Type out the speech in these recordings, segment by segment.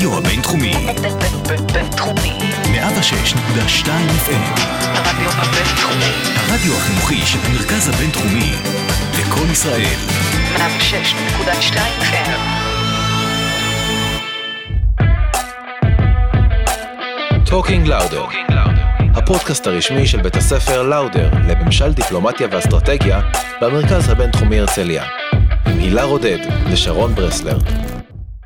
הרדיו הבינתחומי. בינתחומי. 106.2 FM. הרדיו הבינתחומי. הרדיו החינוכי של המרכז הבינתחומי. לקום ישראל. 106.2 FM. Talking Lauder, הפודקאסט הרשמי של בית הספר לאודר לממשל דיפלומטיה ואסטרטגיה במרכז הבינתחומי הרצליה. עם הילה רודד ושרון ברסלר.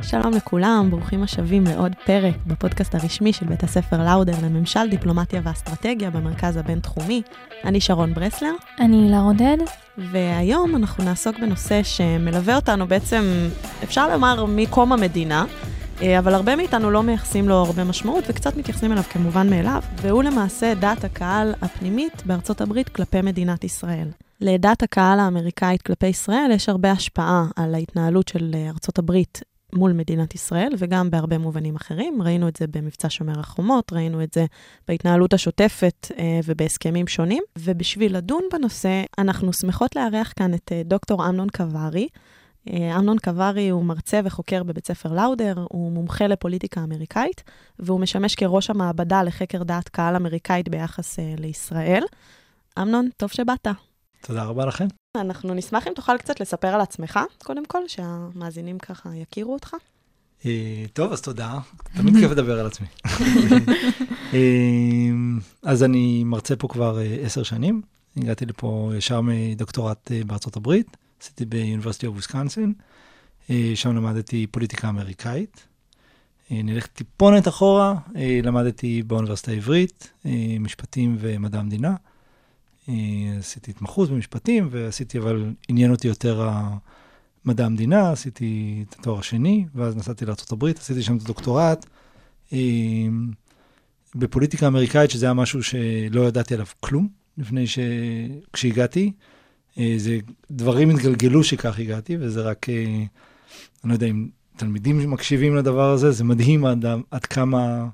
שלום לכולם, ברוכים השבים לעוד פרק בפודקאסט הרשמי של בית הספר לאודר לממשל, דיפלומטיה ואסטרטגיה במרכז הבינתחומי. אני שרון ברסלר, אני הילה רודד. והיום אנחנו נעסוק בנושא שמלווה אותנו בעצם, אפשר לומר, מקום המדינה, אה, אבל הרבה מאיתנו לא מייחסים לו הרבה משמעות וקצת מתייחסים אליו כמובן מאליו, והוא למעשה דעת הקהל הפנימית בארצות הברית כלפי מדינת ישראל. לדעת הקהל האמריקאית כלפי ישראל יש הרבה השפעה על ההתנהלות של אה, ארצות הברית מול מדינת ישראל, וגם בהרבה מובנים אחרים. ראינו את זה במבצע שומר החומות, ראינו את זה בהתנהלות השוטפת אה, ובהסכמים שונים. ובשביל לדון בנושא, אנחנו שמחות לארח כאן את אה, דוקטור אמנון קווארי. אה, אמנון קווארי הוא מרצה וחוקר בבית ספר לאודר, הוא מומחה לפוליטיקה אמריקאית, והוא משמש כראש המעבדה לחקר דעת קהל אמריקאית ביחס אה, לישראל. אמנון, טוב שבאת. תודה רבה לכם. אנחנו נשמח אם תוכל קצת לספר על עצמך, קודם כל, שהמאזינים ככה יכירו אותך. אה, טוב, אז תודה. תמיד כיף לדבר על עצמי. אה, אז אני מרצה פה כבר אה, עשר שנים. הגעתי לפה ישר מדוקטורט בארצות הברית, עשיתי באוניברסיטי אוף וויסקנסין, אה, שם למדתי פוליטיקה אמריקאית. נלך טיפונת אחורה, למדתי באוניברסיטה העברית, משפטים ומדע המדינה. אה, עשיתי התמחות במשפטים, ועשיתי, אבל עניין אותי יותר מדע המדינה, עשיתי את התואר השני, ואז נסעתי לארה"ב, עשיתי שם את הדוקטורט. אה, בפוליטיקה אמריקאית, שזה היה משהו שלא ידעתי עליו כלום, לפני ש... כשהגעתי. אה, זה דברים התגלגלו שכך הגעתי, וזה רק, אני לא יודע אם תלמידים מקשיבים לדבר הזה, זה מדהים עד, עד כמה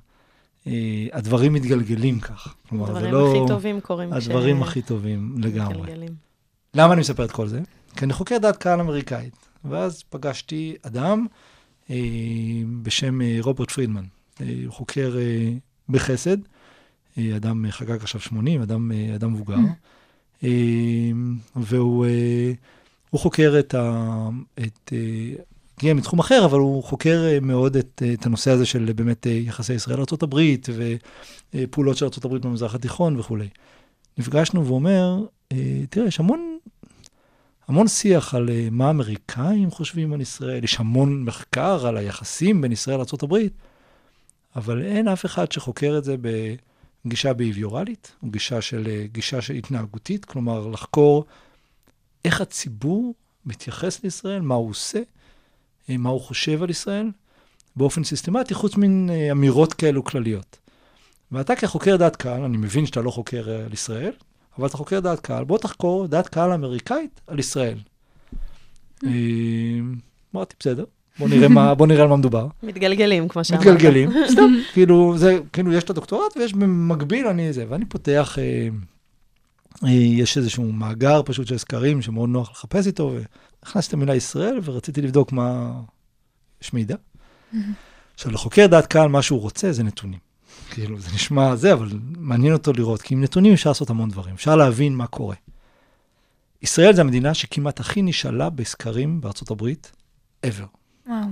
הדברים מתגלגלים כך. כלומר, הדברים לא... הכי טובים קורים הדברים הכי טובים לגמרי. מתגלגלים. למה אני מספר את כל זה? כי אני חוקר דעת קהל אמריקאית, ואז פגשתי אדם אה, בשם אה, רוברט פרידמן. אה, הוא חוקר אה, בחסד, אה, אדם אה, חגג עכשיו 80, אדם, אה, אדם מבוגר, אה, והוא אה, הוא חוקר את ה... את, אה, הגיע מתחום אחר, אבל הוא חוקר אה, מאוד את, אה, את הנושא הזה של באמת אה, יחסי ישראל לארה"ב ופעולות של ארה"ב במזרח התיכון וכולי. נפגשנו והוא אומר, אה, תראה, יש המון, המון שיח על מה האמריקאים חושבים על ישראל, יש המון מחקר על היחסים בין ישראל לארה"ב, אבל אין אף אחד שחוקר את זה בגישה ביביורלית, או גישה של, גישה של התנהגותית, כלומר לחקור איך הציבור מתייחס לישראל, מה הוא עושה, מה הוא חושב על ישראל, באופן סיסטמטי, חוץ מן אה, אמירות כאלו כלליות. ואתה כחוקר דעת קהל, אני מבין שאתה לא חוקר אה, על ישראל, אבל אתה חוקר דעת קהל, בוא תחקור דעת קהל אמריקאית על ישראל. אה, אמרתי, בסדר, בוא נראה, מה, בוא נראה על מה מדובר. מתגלגלים, כמו שאמרת. מתגלגלים, סתם, כאילו, זה, כאילו, יש את הדוקטורט ויש במקביל אני זה, ואני פותח, אה, אה, יש איזשהו מאגר פשוט של סקרים שמאוד נוח לחפש איתו, והכנסתי את המילה ישראל ורציתי לבדוק מה, יש מידע. עכשיו, לחוקר דעת קהל, מה שהוא רוצה זה נתונים. כאילו, זה נשמע זה, אבל מעניין אותו לראות, כי עם נתונים אפשר לעשות המון דברים, אפשר להבין מה קורה. ישראל זה המדינה שכמעט הכי נשאלה בסקרים בארצות הברית, ever. וואו.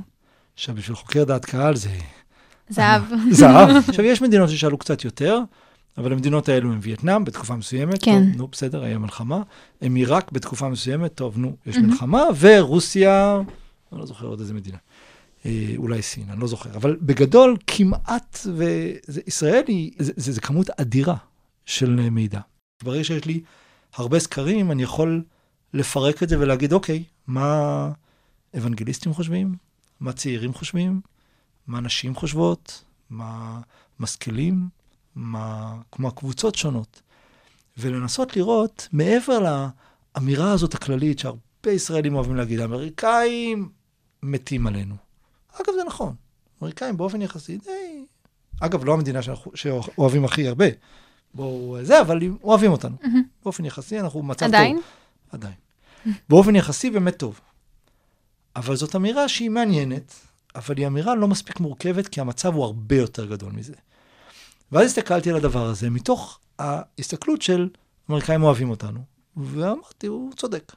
עכשיו, בשביל חוקר דעת קהל זה זהב. זהב. עכשיו, יש מדינות ששאלו קצת יותר, אבל המדינות האלו הן וייטנאם בתקופה מסוימת, כן. טוב, נו, בסדר, היה מלחמה. הם עיראק בתקופה מסוימת, טוב, נו, יש מלחמה, ורוסיה, אני לא זוכר עוד איזה מדינה. אה, אולי סין, אני לא זוכר. אבל בגדול, כמעט, וישראל היא, זה, זה, זה כמות אדירה של אה, מידע. ברגע שיש לי הרבה סקרים, אני יכול לפרק את זה ולהגיד, אוקיי, מה אוונגליסטים חושבים? מה צעירים חושבים? מה נשים חושבות? מה משכילים? מה, כמו הקבוצות שונות. ולנסות לראות, מעבר לאמירה הזאת הכללית, שהרבה ישראלים אוהבים להגיד, האמריקאים מתים עלינו. אגב, זה נכון. אמריקאים באופן יחסי די... אגב, לא המדינה שאנחנו, שאוהבים הכי הרבה. בואו זה, אבל אוהבים אותנו. באופן יחסי, אנחנו במצב טוב. עדיין? עדיין. באופן יחסי באמת טוב. אבל זאת אמירה שהיא מעניינת, אבל היא אמירה לא מספיק מורכבת, כי המצב הוא הרבה יותר גדול מזה. ואז הסתכלתי על הדבר הזה מתוך ההסתכלות של אמריקאים אוהבים אותנו, ואמרתי, הוא צודק.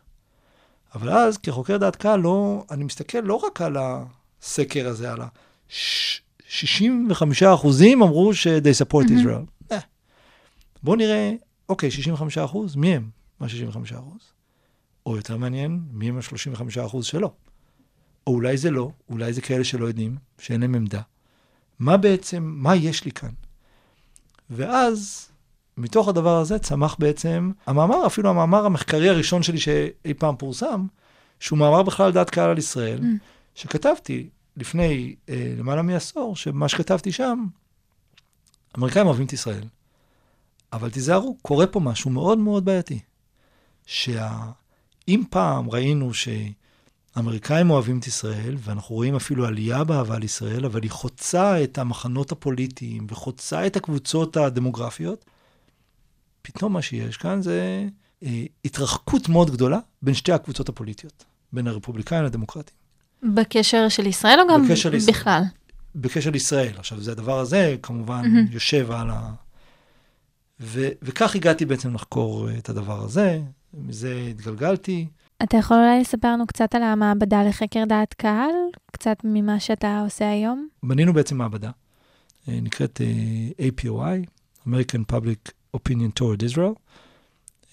אבל אז, כחוקר דעת קהל, לא, אני מסתכל לא רק על הסקר הזה, על ה-65 אחוזים אמרו ש-they support. Israel. אה. בואו נראה, אוקיי, 65 אחוז, מי הם? מה 65 אחוז? או יותר מעניין, מי הם ה-35 אחוז שלא? או אולי זה לא, אולי זה כאלה שלא יודעים, שאין להם עמדה. מה בעצם, מה יש לי כאן? ואז, מתוך הדבר הזה צמח בעצם המאמר, אפילו המאמר המחקרי הראשון שלי שאי פעם פורסם, שהוא מאמר בכלל על דעת קהל על ישראל, Mm. שכתבתי לפני אה, למעלה מעשור, שמה שכתבתי שם, אמריקאים אוהבים את ישראל. אבל תיזהרו, קורה פה משהו מאוד מאוד בעייתי. שאם פעם ראינו שהאמריקאים אוהבים את ישראל, ואנחנו רואים אפילו עלייה באהבה לישראל, אבל היא חוצה את המחנות הפוליטיים וחוצה את הקבוצות הדמוגרפיות, פתאום מה שיש כאן זה אה, התרחקות מאוד גדולה בין שתי הקבוצות הפוליטיות, בין הרפובליקאים לדמוקרטים. בקשר של ישראל או גם בקשר לישראל. בכלל? בקשר לישראל. עכשיו, זה הדבר הזה, כמובן, מהמם. יושב על ה... ו- וכך הגעתי בעצם לחקור את הדבר הזה, מזה התגלגלתי. אתה יכול אולי לספר לנו קצת על המעבדה לחקר דעת קהל? קצת ממה שאתה עושה היום? בנינו בעצם מעבדה, אה, נקראת אה, APOI, American Public Opinion Toward Israel,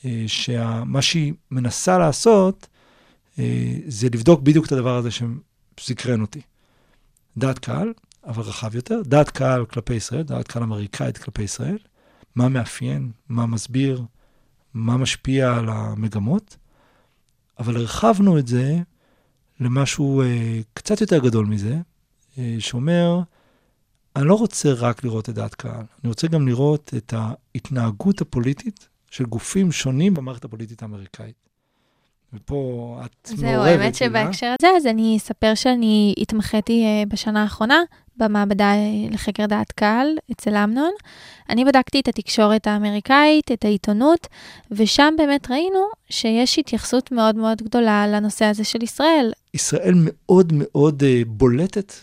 אה, שמה שהיא מנסה לעשות זה לבדוק בדיוק את הדבר הזה שסקרן אותי. דעת קהל, אבל רחב יותר, דעת קהל כלפי ישראל, דעת קהל אמריקאית כלפי ישראל, מה מאפיין, מה מסביר, מה משפיע על המגמות, אבל הרחבנו את זה למשהו אה, קצת יותר גדול מזה, אה, שאומר, אני לא רוצה רק לראות את דעת קהל, אני רוצה גם לראות את ההתנהגות הפוליטית של גופים שונים במערכת הפוליטית האמריקאית. ופה את זהו, מעורבת. האמת הילה. שבהקשר הזה, אז אני אספר שאני התמחיתי אה, בשנה האחרונה במעבדה לחקר דעת קהל אצל אמנון. אני בדקתי את התקשורת האמריקאית, את העיתונות, ושם באמת ראינו שיש התייחסות מאוד מאוד גדולה לנושא הזה של ישראל. ישראל מאוד מאוד אה, בולטת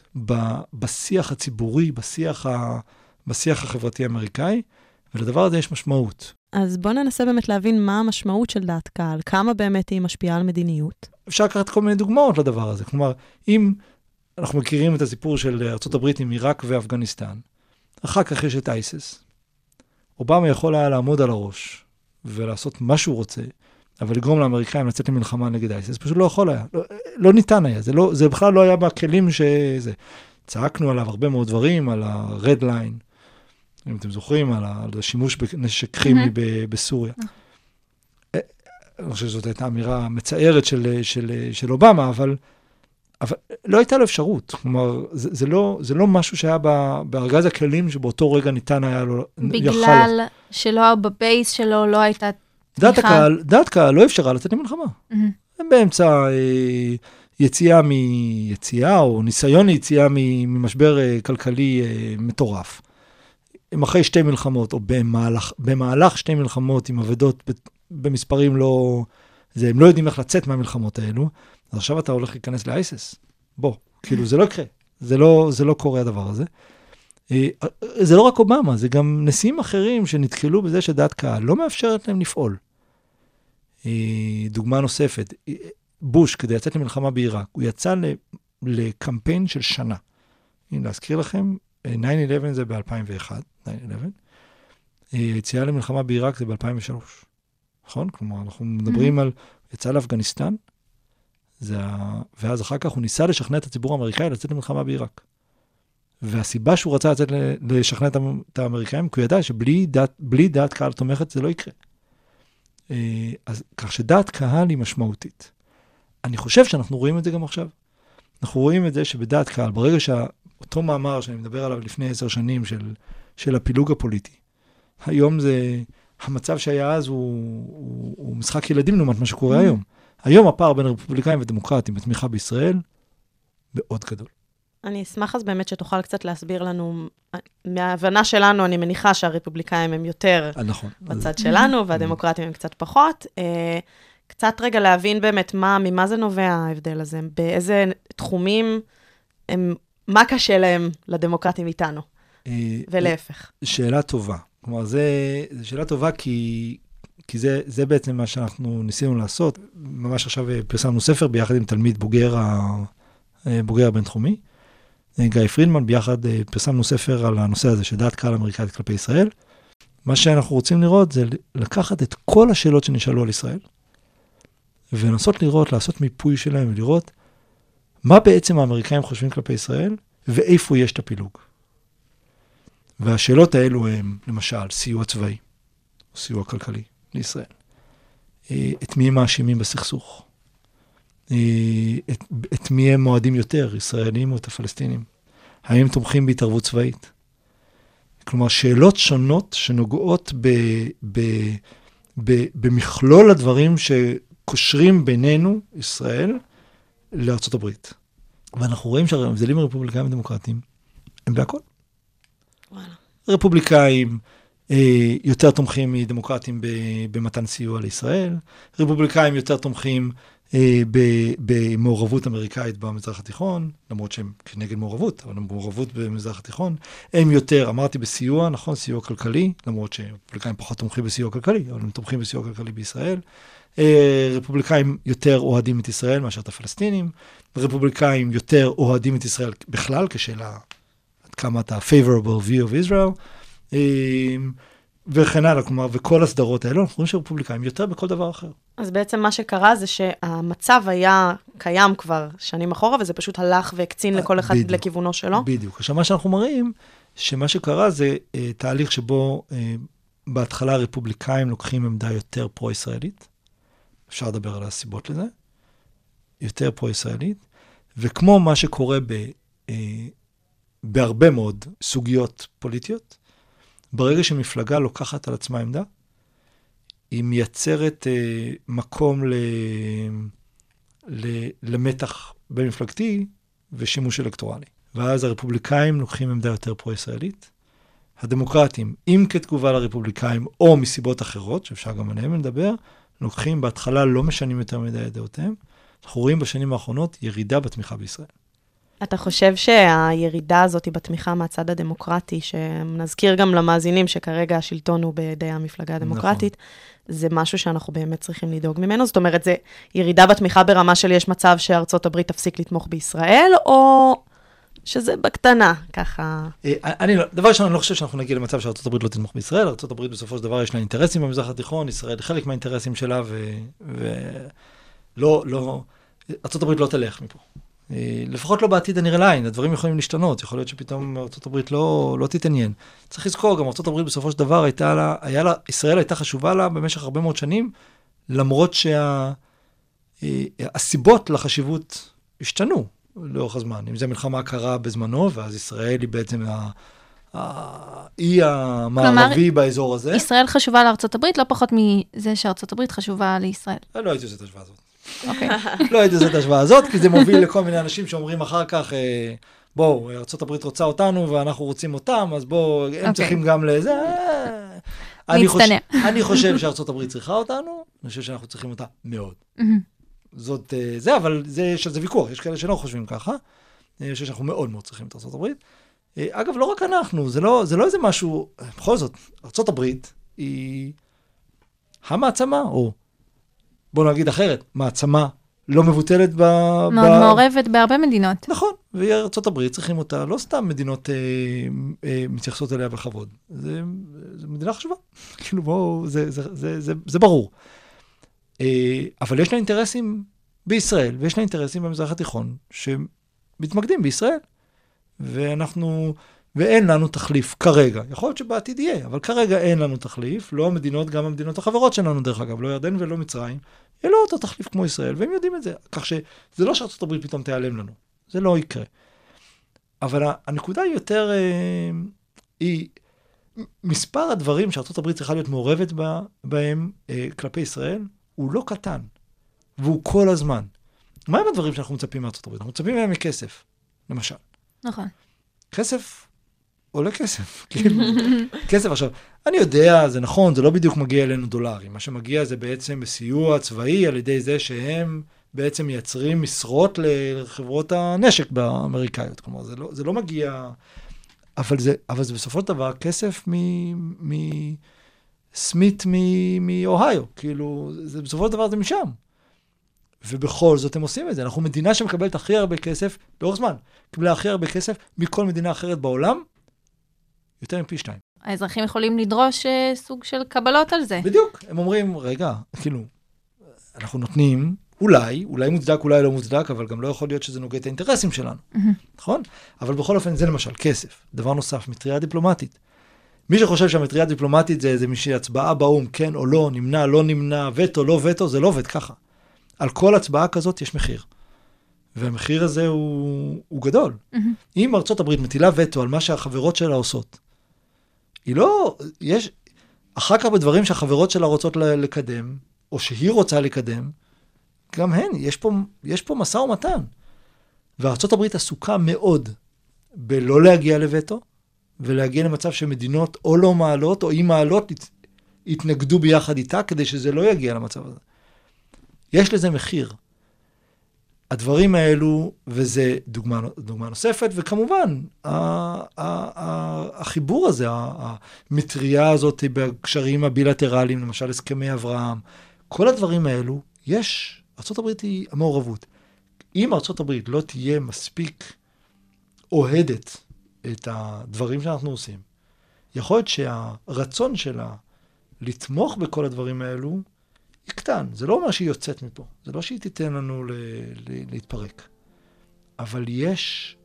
בשיח הציבורי, בשיח, ה- בשיח החברתי האמריקאי, ולדבר הזה יש משמעות. אז בואו ננסה באמת להבין מה המשמעות של דעת קהל, כמה באמת היא משפיעה על מדיניות. אפשר לקחת כל מיני דוגמאות לדבר הזה. כלומר, אם אנחנו מכירים את הסיפור של ארה"ב עם עיראק ואפגניסטן, אחר כך יש את אייסס. אובמה יכול היה לעמוד על הראש ולעשות מה שהוא רוצה, אבל לגרום לאמריקאים לצאת למלחמה נגד אייסס, פשוט לא יכול היה. לא, לא ניתן היה. זה, לא, זה בכלל לא היה בכלים שזה... צעקנו עליו הרבה מאוד דברים, על ה-red line, אם אתם זוכרים, על, ה, על השימוש בנשק כימי. ב- בסוריה. אה, אני חושב שזאת הייתה אמירה מצערת של, של, של אובמה, אבל, אבל לא הייתה לו אפשרות. כלומר, זה, זה, לא, זה לא משהו שהיה בארגז הכלים שבאותו רגע ניתן היה לו... יכל- בגלל שלא בבייס שלו לא הייתה... דעת תמיכה. הקהל, דעת קהל לא אפשרה לצאת למלחמה. הם באמצע אה, יציאה מיציאה, או ניסיון ליציאה ממשבר אה, כלכלי אה, מטורף. הם אחרי שתי מלחמות, או במהלך, במהלך שתי מלחמות עם אבדות במספרים לא... זה, הם לא יודעים איך לצאת מהמלחמות האלו, אז עכשיו אתה הולך להיכנס לאייסס. בוא, כאילו, זה לא יקרה. זה לא, זה לא קורה הדבר הזה. אה, זה לא רק אובמה, זה גם נשיאים אחרים שנתקלו בזה שדעת קהל לא מאפשרת להם לפעול. אה, דוגמה נוספת, אה, בוש, כדי לצאת למלחמה בעיראק, הוא יצא לקמפיין של שנה. הנה, להזכיר לכם, אה, 9-11 זה ב-2001, 9-11. אה, יציאה למלחמה בעיראק זה ב-2003, נכון? כלומר, אנחנו מדברים על, יצא לאפגניסטן, זה ה... ואז אחר כך הוא ניסה לשכנע את הציבור האמריקאי לצאת למלחמה בעיראק. והסיבה שהוא רצה לצאת לשכנע את האמ- את האמריקאים, כי הוא ידע שבלי דעת, דעת קהל תומכת זה לא יקרה. אה, אז כך שדעת קהל היא משמעותית. אני חושב שאנחנו רואים את זה גם עכשיו. אנחנו רואים את זה שבדעת קהל, ברגע שאותו מאמר שאני מדבר עליו לפני עשר שנים של, של הפילוג הפוליטי, היום זה, המצב שהיה אז הוא, הוא, הוא משחק ילדים לעומת מה שקורה Mm. היום. היום הפער בין רפובליקאים ודמוקרטים בתמיכה בישראל מאוד גדול. אני אשמח אז באמת שתוכל קצת להסביר לנו, מההבנה שלנו, אני מניחה שהרפובליקאים הם יותר נכון. בצד שלנו, והדמוקרטים הם קצת פחות. אה, קצת רגע להבין באמת מה, ממה זה נובע ההבדל הזה, באיזה תחומים הם מה קשה להם לדמוקרטים איתנו, אה, ולהפך. שאלה טובה. כלומר, זו שאלה טובה כי, כי זה, זה בעצם מה שאנחנו ניסינו לעשות. ממש עכשיו אה, פרסמנו ספר ביחד עם תלמיד בוגר, ה, אה, בוגר הבינתחומי, אה, גיא פרידמן, ביחד פרסמנו ספר על הנושא הזה של דעת קהל אמריקאית כלפי ישראל. מה שאנחנו רוצים לראות זה לקחת את כל השאלות שנשאלו על ישראל, ולנסות לראות, לעשות מיפוי שלהם ולראות מה בעצם האמריקאים חושבים כלפי ישראל, ואיפה יש את הפילוג. והשאלות האלו הן, למשל, סיוע צבאי, סיוע כלכלי לישראל. אה, את מי הם מאשימים בסכסוך? אה, את, את מי הם מועדים יותר, ישראלים או את הפלסטינים? האם הם תומכים בהתערבות צבאית? כלומר, שאלות שונות שנוגעות ב, ב, ב, במכלול הדברים שקושרים בינינו, ישראל, לארצות הברית. ואנחנו רואים שההבדלים הרפובליקאים ודמוקרטיים הם בהכל. וואלה. רפובליקאים יותר תומכים מדמוקרטים במתן סיוע לישראל, רפובליקאים יותר תומכים אה, במעורבות אמריקאית במזרח התיכון, למרות שהם כנגד מעורבות, אבל מעורבות במזרח התיכון. הם יותר, אמרתי בסיוע, נכון, סיוע כלכלי, למרות שרפובליקאים פחות תומכים בסיוע כלכלי, אבל הם תומכים בסיוע כלכלי בישראל. אה, רפובליקאים יותר אוהדים את ישראל מאשר את הפלסטינים, רפובליקאים יותר אוהדים את ישראל בכלל, כשאלה עד כמה אתה favorable view of Israel, אה, וכן הלאה, כלומר, וכל הסדרות האלו, אנחנו רואים שרפובליקאים יותר בכל דבר אחר. אז בעצם מה שקרה זה שהמצב היה קיים כבר שנים אחורה, וזה פשוט הלך והקצין אה, לכל אחד בדיוק. לכיוונו שלו. בדיוק. עכשיו, מה שאנחנו מראים, שמה שקרה זה אה, תהליך שבו אה, בהתחלה הרפובליקאים לוקחים עמדה יותר פרו-ישראלית, אפשר לדבר על הסיבות לזה, יותר פרו-ישראלית, וכמו מה שקורה ב, אה, בהרבה מאוד סוגיות פוליטיות, ברגע שמפלגה לוקחת על עצמה עמדה, היא מייצרת אה, מקום ל, ל, למתח בין-מפלגתי ושימוש אלקטורלי. ואז הרפובליקאים לוקחים עמדה יותר פרו-ישראלית. הדמוקרטים, אם כתגובה לרפובליקאים או מסיבות אחרות, שאפשר גם עליהם לדבר, לוקחים בהתחלה, לא משנים יותר מדי את דעותיהם. אנחנו רואים בשנים האחרונות ירידה בתמיכה בישראל. אתה חושב שהירידה הזאת בתמיכה מהצד הדמוקרטי, שנזכיר גם למאזינים שכרגע השלטון הוא בידי המפלגה הדמוקרטית, נכון. זה משהו שאנחנו באמת צריכים לדאוג ממנו? זאת אומרת, זה ירידה בתמיכה ברמה של יש מצב שארצות הברית תפסיק לתמוך בישראל, או שזה בקטנה, ככה... אה, אני, לא- דבר ראשון, אני לא חושב שאנחנו נגיע למצב שארצות הברית לא תתמוך בישראל. ארצות הברית בסופו של דבר יש לה אינטרסים במזרח התיכון, ישראל חלק מהאינטרסים שלה, ולא, לא, ארצות הברית לא תלך מפה. אה, לפחות לא בעתיד הנראה לעין, הדברים יכולים להשתנות, יכול להיות שפתאום ארה"ב לא, לא תתעניין. צריך לזכור, גם ארה"ב בסופו של דבר הייתה לה, היה לה, ישראל הייתה חשובה לה במשך הרבה מאוד שנים, למרות שהסיבות שה, לחשיבות השתנו לאורך הזמן. אם זה מלחמה קרה בזמנו, ואז ישראל היא בעצם. האי המערבי באזור הזה. ישראל חשובה הברית, לא פחות מזה הברית חשובה לישראל. לא הייתי עושה את ההשוואה הזאת. אוקיי. לא הייתי עושה את ההשוואה הזאת, כי זה מוביל לכל מיני אנשים שאומרים אחר כך, אה, בואו, ארה"ב רוצה אותנו ואנחנו רוצים אותם, אז בואו, הם אוקיי. צריכים גם לזה. אני חוש-. אני חושב שארה"ב צריכה אותנו, אני חושב שאנחנו צריכים אותה מאוד. זאת, אה, זה, אבל זה, יש על זה ויכוח, יש כאלה שלא חושבים ככה. אני חושב שאנחנו מאוד מאוד צריכים את ארה"ב. אה, אגב, לא רק אנחנו, זה לא, זה לא איזה משהו, בכל זאת, ארה"ב היא המעצמה, או בוא נגיד אחרת, מעצמה לא מבוטלת ב... מאוד ב... מעורבת בהרבה מדינות. נכון, הברית צריכים אותה, לא סתם מדינות אה, אה, מתייחסות אליה בכבוד. זה, זה מדינה חשובה, כאילו בואו, זה, זה, זה, זה, זה ברור. אה, אבל יש לה אינטרסים בישראל, ויש לה אינטרסים במזרח התיכון, שמתמקדים בישראל. ואנחנו, ואין לנו תחליף כרגע. יכול להיות שבעתיד יהיה, אבל כרגע אין לנו תחליף. לא המדינות, גם המדינות החברות שלנו, דרך אגב, לא ירדן ולא מצרים, יהיה לא אותו תחליף כמו ישראל, והם יודעים את זה. כך שזה לא שארצות הברית פתאום תיעלם לנו, זה לא יקרה. אבל הנקודה היא יותר, אה, היא מספר הדברים שארצות הברית צריכה להיות מעורבת בה, בהם אה, כלפי ישראל, הוא לא קטן, והוא כל הזמן. מהם הדברים שאנחנו מצפים מארצות הברית? אנחנו מצפים מהם מכסף, למשל. נכון. כסף עולה כסף, כאילו, כסף עכשיו. אני יודע, זה נכון, זה לא בדיוק מגיע אלינו דולרים. מה שמגיע זה בעצם בסיוע צבאי על ידי זה שהם בעצם מייצרים משרות לחברות הנשק באמריקאיות. כלומר, זה לא, זה לא מגיע... אבל זה, אבל זה בסופו של דבר כסף מ... מ סמית מאוהיו, כאילו, זה, בסופו של דבר זה משם. ובכל זאת הם עושים את זה. אנחנו מדינה שמקבלת הכי הרבה כסף, לאורך זמן, קיבלה הכי הרבה כסף מכל מדינה אחרת בעולם, יותר מפי שתיים. האזרחים יכולים לדרוש אה, סוג של קבלות על זה. בדיוק. הם אומרים, רגע, כאילו, אנחנו נותנים, אולי, אולי מוצדק, אולי לא מוצדק, אבל גם לא יכול להיות שזה נוגד את האינטרסים שלנו, נכון? אבל בכל אופן, זה למשל כסף. דבר נוסף, מטריה דיפלומטית. מי שחושב שהמטריה הדיפלומטית זה איזה מישהי הצבעה באו"ם, כן או לא, נמנע, לא נמנע, וטו, לא וטו, זה לא עובד ככה. על כל הצבעה כזאת יש מחיר. והמחיר הזה הוא, הוא גדול. אם ארצות הברית מטילה וטו על מה שהחברות שלה עושות, היא לא, יש, אחר כך בדברים שהחברות שלה רוצות לקדם, או שהיא רוצה לקדם, גם הן, יש פה, יש פה משא ומתן. הברית עסוקה מאוד בלא להגיע לווטו, ולהגיע למצב שמדינות או לא מעלות, או אם מעלות, ית- יתנגדו ביחד איתה, כדי שזה לא יגיע למצב הזה. יש לזה מחיר. הדברים האלו, וזה דוגמה, דוגמה נוספת, וכמובן, ה, ה, ה, החיבור הזה, המטריה הזאת בקשרים הבילטרליים, למשל הסכמי אברהם, כל הדברים האלו, יש, ארה"ב היא המעורבות. אם ארה"ב לא תהיה מספיק אוהדת את הדברים שאנחנו עושים, יכול להיות שהרצון שלה לתמוך בכל הדברים האלו יקטן. זה לא אומר שהיא יוצאת מפה, זה לא שהיא תיתן לנו ל- ל- להתפרק. אבל יש,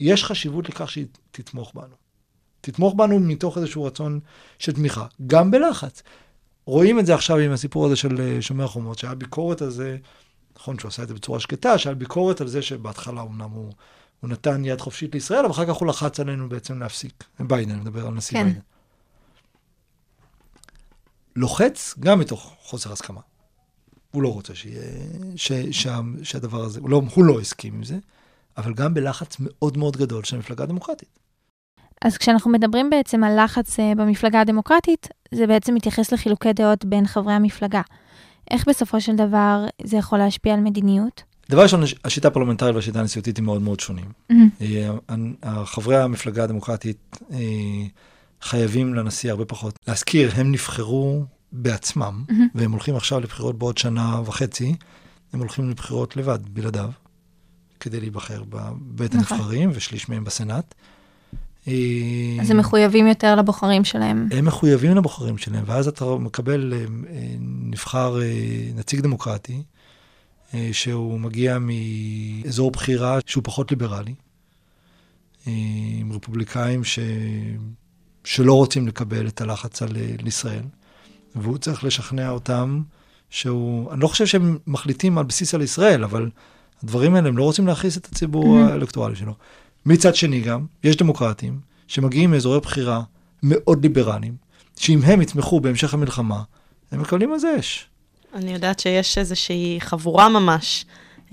יש חשיבות לכך שהיא תתמוך בנו. תתמוך בנו מתוך איזשהו רצון של תמיכה, גם בלחץ. רואים את זה עכשיו עם הסיפור הזה של אה, שומר החומות, שהיה ביקורת על זה, נכון שהוא עשה את זה בצורה שקטה, שהיה ביקורת על זה שבהתחלה אומנם הוא, הוא נתן יד חופשית לישראל, אבל אחר כך הוא לחץ עלינו בעצם להפסיק. ביידן, אני מדבר על נשיא כן. ביידן. לוחץ גם מתוך חוסר הסכמה. הוא לא רוצה שיהיה, ש, שה, שהדבר הזה, הוא לא, הוא לא הסכים עם זה, אבל גם בלחץ מאוד מאוד גדול של המפלגה הדמוקרטית. אז כשאנחנו מדברים בעצם על לחץ אה, במפלגה הדמוקרטית, זה בעצם מתייחס לחילוקי דעות בין חברי המפלגה. איך בסופו של דבר זה יכול להשפיע על מדיניות? דבר ראשון, השיטה הפרלמנטרית והשיטה הנשיאותית היא מאוד מאוד שונים. אה, חברי המפלגה הדמוקרטית אה, חייבים לנשיא הרבה פחות. להזכיר, הם נבחרו בעצמם, והם הולכים עכשיו לבחירות בעוד שנה וחצי, הם הולכים לבחירות לבד, בלעדיו, כדי להיבחר בבית נכון. הנבחרים, ושליש מהם בסנאט. אה, אז הם מחויבים יותר לבוחרים שלהם. הם מחויבים לבוחרים שלהם, ואז אתה מקבל, אה, אה, נבחר נציג דמוקרטי, שהוא מגיע מאזור בחירה שהוא פחות ליברלי, עם רפובליקאים ש... שלא רוצים לקבל את הלחץ על אה, על ישראל, והוא צריך לשכנע אותם שהוא, אני לא חושב שהם מחליטים על בסיס על ישראל, אבל הדברים האלה, הם לא רוצים להכעיס את הציבור האלקטורלי שלו. מצד שני גם, יש דמוקרטים שמגיעים מאזורי בחירה מאוד ליברליים, שאם הם יתמכו בהמשך המלחמה, הם מקבלים על זה אש. אני יודעת שיש איזושהי חבורה ממש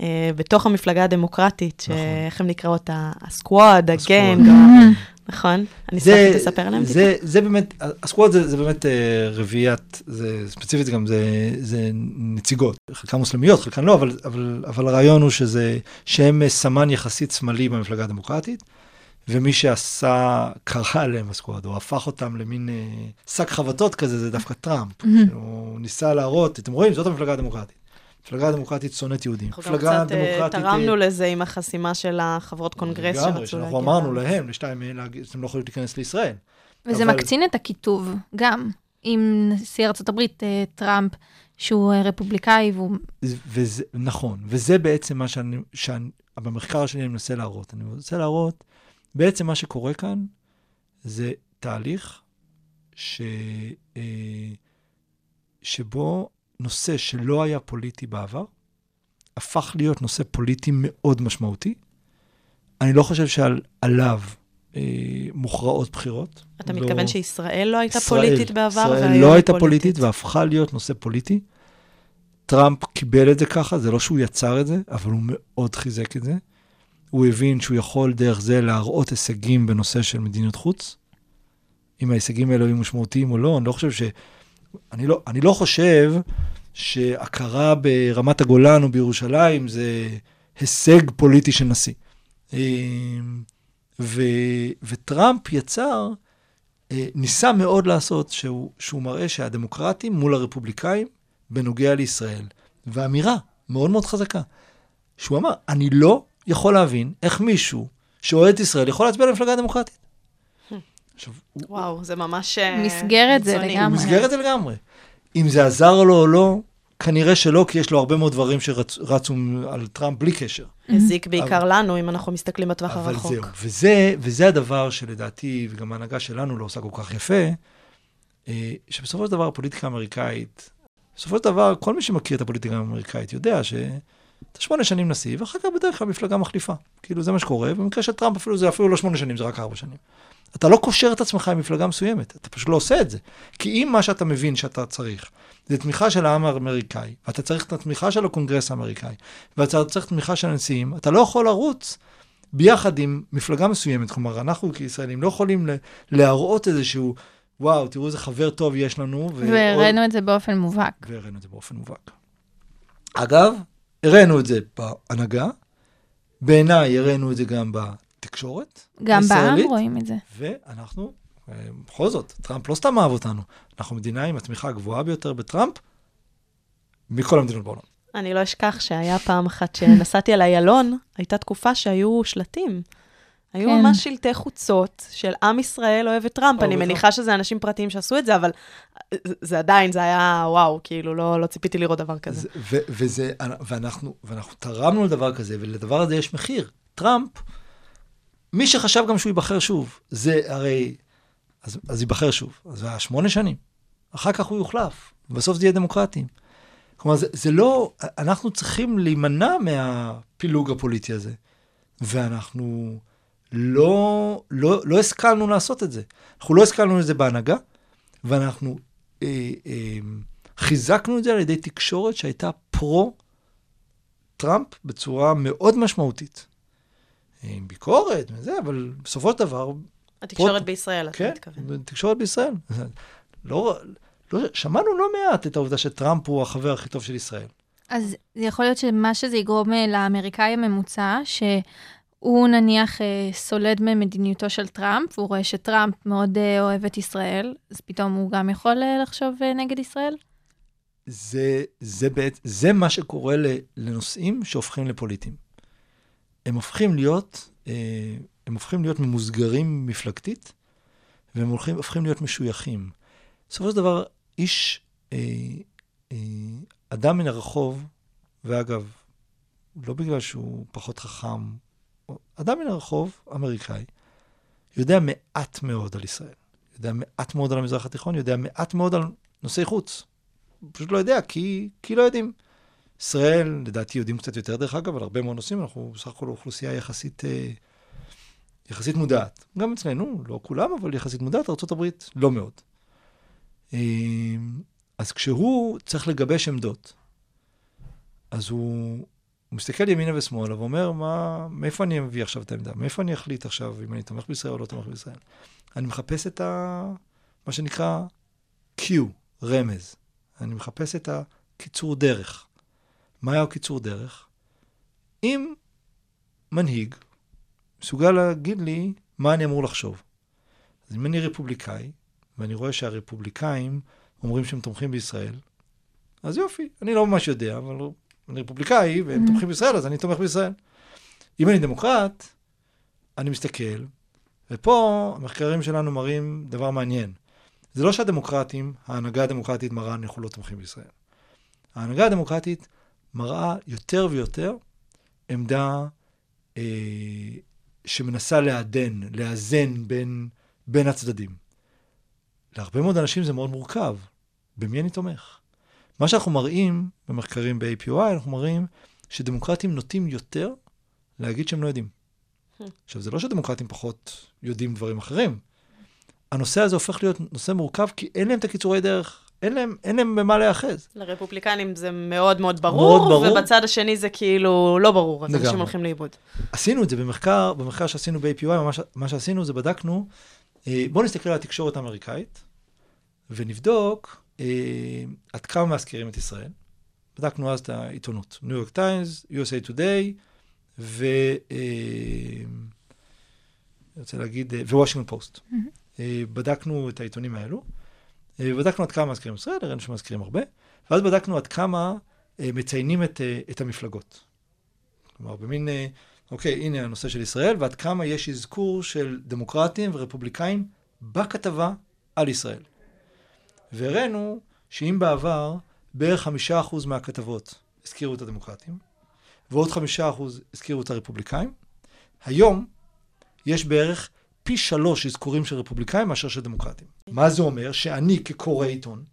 אה, בתוך המפלגה הדמוקרטית, נכון. שאיך הם נקראות? הסקוואד, הגנג. ה- נכון? אני אשמח זה, אם תספר עליהם טיפה. זה, זה באמת, הסקוואד זה, זה באמת אה, רביעיית, זה ספציפית גם זה, זה נציגות, חלקן מוסלמיות, חלקן לא, אבל, אבל, אבל הרעיון הוא שזה, שהם סמן יחסית שמאלי במפלגה הדמוקרטית, ומי שעשה, קרא עליהם הסקוואד, או הפך אותם למין אה, שק חבטות כזה, זה דווקא טראמפ. הוא ניסה להראות, אתם רואים, זאת המפלגה הדמוקרטית. המפלגה הדמוקרטית שונאת יהודים. אנחנו גם קצת אה, דמוקרטית, תרמנו אה, לזה עם החסימה של החברות קונגרס לגמרי, שרצו שאנחנו להגיע. אמרנו לארץ. להם, לשתיים, אה, להגיד, אתם לא יכולים להיכנס לישראל. וזה אבל- מקצין את הקיטוב גם עם נשיא ארה"ב טראמפ, שהוא רפובליקאי והוא... וזה, נכון, וזה בעצם מה שאני, שאני, במחקר שלי אני מנסה להראות. אני מנסה להראות, בעצם מה שקורה כאן זה תהליך ש, שבו נושא שלא היה פוליטי בעבר, הפך להיות נושא פוליטי מאוד משמעותי. אני לא חושב שעליו אה, מוכרעות בחירות. אתה לא- מתכוון שישראל לא הייתה ישראל- פוליטית בעבר, ישראל לא הייתה פוליטית והפכה להיות נושא פוליטי. טראמפ קיבל את זה ככה, זה לא שהוא יצר את זה, אבל הוא מאוד חיזק את זה. הוא הבין שהוא יכול דרך זה להראות הישגים בנושא של מדיניות חוץ. אם ההישגים האלו היו משמעותיים או לא, אני לא חושב ש... אני לא, אני לא חושב שהכרה ברמת הגולן או בירושלים זה הישג פוליטי של נשיא. אה, ו, וטראמפ יצר, אה, ניסה מאוד לעשות, שהוא, שהוא מראה שהדמוקרטים מול הרפובליקאים בנוגע לישראל. ואמירה מאוד מאוד חזקה, שהוא אמר, אני לא יכול להבין איך מישהו שאוהד את ישראל יכול להצביע למפלגה הדמוקרטית. עכשיו, הוא- וואו, זה ממש... אה, מסגרת זה. לגמרי. הוא מסגר את זה לגמרי. אם זה עזר לו או לא, כנראה שלא, כי יש לו הרבה מאוד דברים שרצו על טראמפ בלי קשר. הזיק בעיקר אבל- לנו, אם אנחנו מסתכלים בטווח אבל הרחוק. זהו, וזה, וזה הדבר שלדעתי, וגם ההנהגה שלנו לא עושה כל כך יפה, אה, שבסופו של דבר הפוליטיקה האמריקאית, בסופו של דבר, כל מי שמכיר את הפוליטיקה האמריקאית יודע שאתה שמונה שנים נשיא, ואחר כך בדרך כלל מפלגה מחליפה. כאילו, זה מה שקורה, ובמקרה של טראמפ אפילו זה אפילו לא שמונה שנים, זה רק ארבע שנים. אתה לא קושר את עצמך עם מפלגה מסוימת, אתה פשוט לא עושה את זה. כי אם מה שאתה מבין שאתה צריך, זה תמיכה של העם האמריקאי, ואתה צריך את התמיכה של הקונגרס האמריקאי, ואתה צריך תמיכה של הנשיאים, אתה לא יכול לרוץ ביחד עם מפלגה מסוימת. כלומר, אנחנו כישראלים לא יכולים להראות איזשהו, וואו, תראו איזה חבר טוב יש לנו. והראינו את זה באופן מובהק. והראינו את זה באופן מובהק. אגב, הראינו את זה בהנהגה, בעיניי הראינו את זה גם בתקשורת, גם בעם? רואים את זה. ואנחנו, אה, בכל זאת, טראמפ לא סתם אהב אותנו, אנחנו מדינה עם התמיכה הגבוהה ביותר בטראמפ מכל המדינות בעולם. אני לא אשכח שהיה פעם אחת שנסעתי על איילון, הייתה תקופה שהיו שלטים. היו כן. ממש שלטי חוצות של עם ישראל אוהב את טראמפ. אני מניחה שזה אנשים פרטיים שעשו את זה, אבל זה- זה עדיין, זה היה וואו, כאילו, לא לא ציפיתי לראות דבר כזה. זה, ו, וזה, ואנחנו, ואנחנו תרמנו לדבר כזה, ולדבר הזה יש מחיר. טראמפ, מי שחשב גם שהוא ייבחר שוב, זה הרי, אז, אז ייבחר שוב. אז זה היה שמונה שנים. אחר כך הוא יוחלף, ובסוף זה יהיה דמוקרטים. כלומר, זה, זה לא, אנחנו צריכים להימנע מהפילוג הפוליטי הזה, ואנחנו לא, לא, לא השכלנו לעשות את זה. אנחנו לא השכלנו את זה בהנהגה, ואנחנו אה, אה, חיזקנו את זה על ידי תקשורת שהייתה פרו-טראמפ בצורה מאוד משמעותית. עם ביקורת וזה, אבל בסופו של דבר, התקשורת פרוט- בישראל, אתה כן, מתכוון. תקשורת בישראל. לא, לא, שמענו לא מעט את העובדה שטראמפ הוא החבר הכי טוב של ישראל. אז זה יכול להיות שמה שזה יגרום אה, לאמריקאי הממוצע, שהוא נניח אה, סולד ממדיניותו של טראמפ, והוא רואה שטראמפ מאוד אה, אוהב את ישראל, אז פתאום הוא גם יכול אה, לחשוב נגד ישראל? זה, זה, בעת, זה מה שקורה לנושאים שהופכים לפוליטיים. הם הופכים להיות, הם הופכים להיות ממוסגרים מפלגתית, והם הולכים, הופכים להיות משויכים. בסופו של דבר, איש, אדם מן הרחוב, ואגב, לא בגלל שהוא פחות חכם, אדם מן הרחוב, אמריקאי, יודע מעט מאוד על ישראל. יודע מעט מאוד על המזרח התיכון, יודע מעט מאוד על נושאי חוץ. הוא פשוט לא יודע, כי, כי לא יודעים. ישראל, לדעתי יודעים קצת יותר דרך אגב, על הרבה מאוד נושאים, אנחנו בסך הכל אוכלוסייה יחסית, אה, יחסית מודעת. גם אצלנו, לא כולם, אבל יחסית מודעת, ארה"ב לא מאוד. אה, אז כשהוא צריך לגבש עמדות, אז הוא, הוא מסתכל ימינה ושמאלה ואומר, מה, מאיפה אני מביא עכשיו את העמדה? מאיפה אני אחליט עכשיו אם אני תומך בישראל או לא תומך בישראל? אני מחפש את ה... מה שנקרא Q, רמז. אני מחפש את הקיצור דרך. מה היה הקיצור דרך? אם מנהיג מסוגל להגיד לי מה אני אמור לחשוב. אז אם אני רפובליקאי, ואני רואה שהרפובליקאים אומרים שהם תומכים בישראל, אז יופי, אני לא ממש יודע, אבל אני רפובליקאי והם Mhm. תומכים בישראל, אז אני תומך בישראל. אם אני דמוקרט, אני מסתכל, ופה המחקרים שלנו מראים דבר מעניין. זה לא שהדמוקרטים, ההנהגה הדמוקרטית מראה אנחנו לא תומכים בישראל. ההנהגה הדמוקרטית מראה יותר ויותר עמדה אה, שמנסה לעדן, לאזן בין, בין הצדדים. להרבה מאוד אנשים זה מאוד מורכב. במי אני תומך? מה שאנחנו מראים במחקרים ב-APOI, אנחנו מראים שדמוקרטים נוטים יותר להגיד שהם לא יודעים. עכשיו, זה לא שדמוקרטים פחות יודעים דברים אחרים. הנושא הזה הופך להיות נושא מורכב, כי אין להם את הקיצורי דרך, אין להם, אין להם במה להיאחז. לרפובליקנים זה מאוד מאוד ברור, מאוד ברור. ובצד השני זה כאילו לא ברור, אז לגמרי. אנשים הולכים לאיבוד. עשינו את זה במחקר, במחקר שעשינו ב-APY, מה, ש- מה שעשינו זה בדקנו, אה, בואו נסתכל על התקשורת האמריקאית, ונבדוק עד כמה מזכירים את ישראל, בדקנו אז את העיתונות. ניו יורק טיימס, USA Today, ו... אה, אני רוצה להגיד, אה, ווושינגטון פוסט. אה, בדקנו את העיתונים האלו, אה, בדקנו עד כמה מזכירים ישראל, הראינו שמזכירים הרבה, ואז בדקנו עד כמה אה, מציינים את, אה, את המפלגות. כלומר, במין, אה, אוקיי, הנה הנושא של ישראל, ועד כמה יש אזכור של דמוקרטים ורפובליקאים בכתבה על ישראל. והראינו שאם בעבר בערך חמישה אחוז מהכתבות הזכירו את הדמוקרטים, ועוד חמישה אחוז הזכירו את הרפובליקאים, היום יש בערך פי שלוש אזכורים של רפובליקאים מאשר של דמוקרטים. מה זה אומר? שאני כקורא עיתון,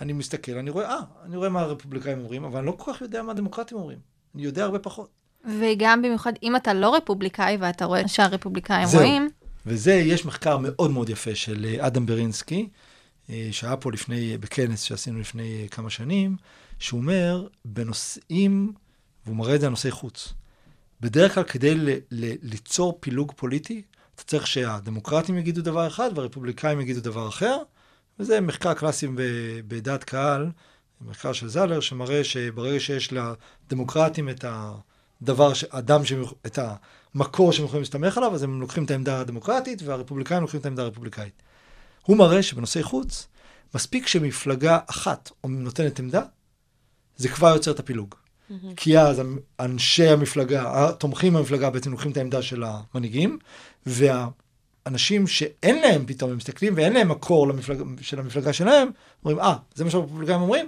אני מסתכל, אני רואה, אה, אני רואה מה הרפובליקאים אומרים, אבל אני לא כל כך יודע מה הדמוקרטים אומרים. אני יודע הרבה פחות. וגם במיוחד, אם אתה לא רפובליקאי ואתה רואה שהרפובליקאים זהו. רואים, וזה, יש מחקר מאוד מאוד יפה של אה, אדם ברינסקי, שהיה פה לפני, בכנס שעשינו לפני אה, כמה שנים, שהוא אומר, בנושאים, והוא מראה את זה על נושאי חוץ, בדרך כלל כדי ל- ל- ליצור פילוג פוליטי, אתה צריך שהדמוקרטים יגידו דבר אחד והרפובליקאים יגידו דבר אחר, וזה מחקר קלאסי בדעת קהל, מחקר של זלר, שמראה שברגע שיש לדמוקרטים את הדבר, אדם, יכ- את המקור שהם יכולים להסתמך עליו, אז הם לוקחים את העמדה הדמוקרטית, והרפובליקאים לוקחים את העמדה הרפובליקאית. הוא מראה שבנושאי חוץ, מספיק שמפלגה אחת נותנת עמדה, זה כבר יוצר את הפילוג. כי אז אנשי המפלגה, התומכים במפלגה בעצם לוקחים את העמדה של המנהיגים, והאנשים שאין להם פתאום, הם מסתכלים ואין להם מקור למפלג, של המפלגה שלהם, אומרים, אה, זה מה שהרפובליקאים אומרים?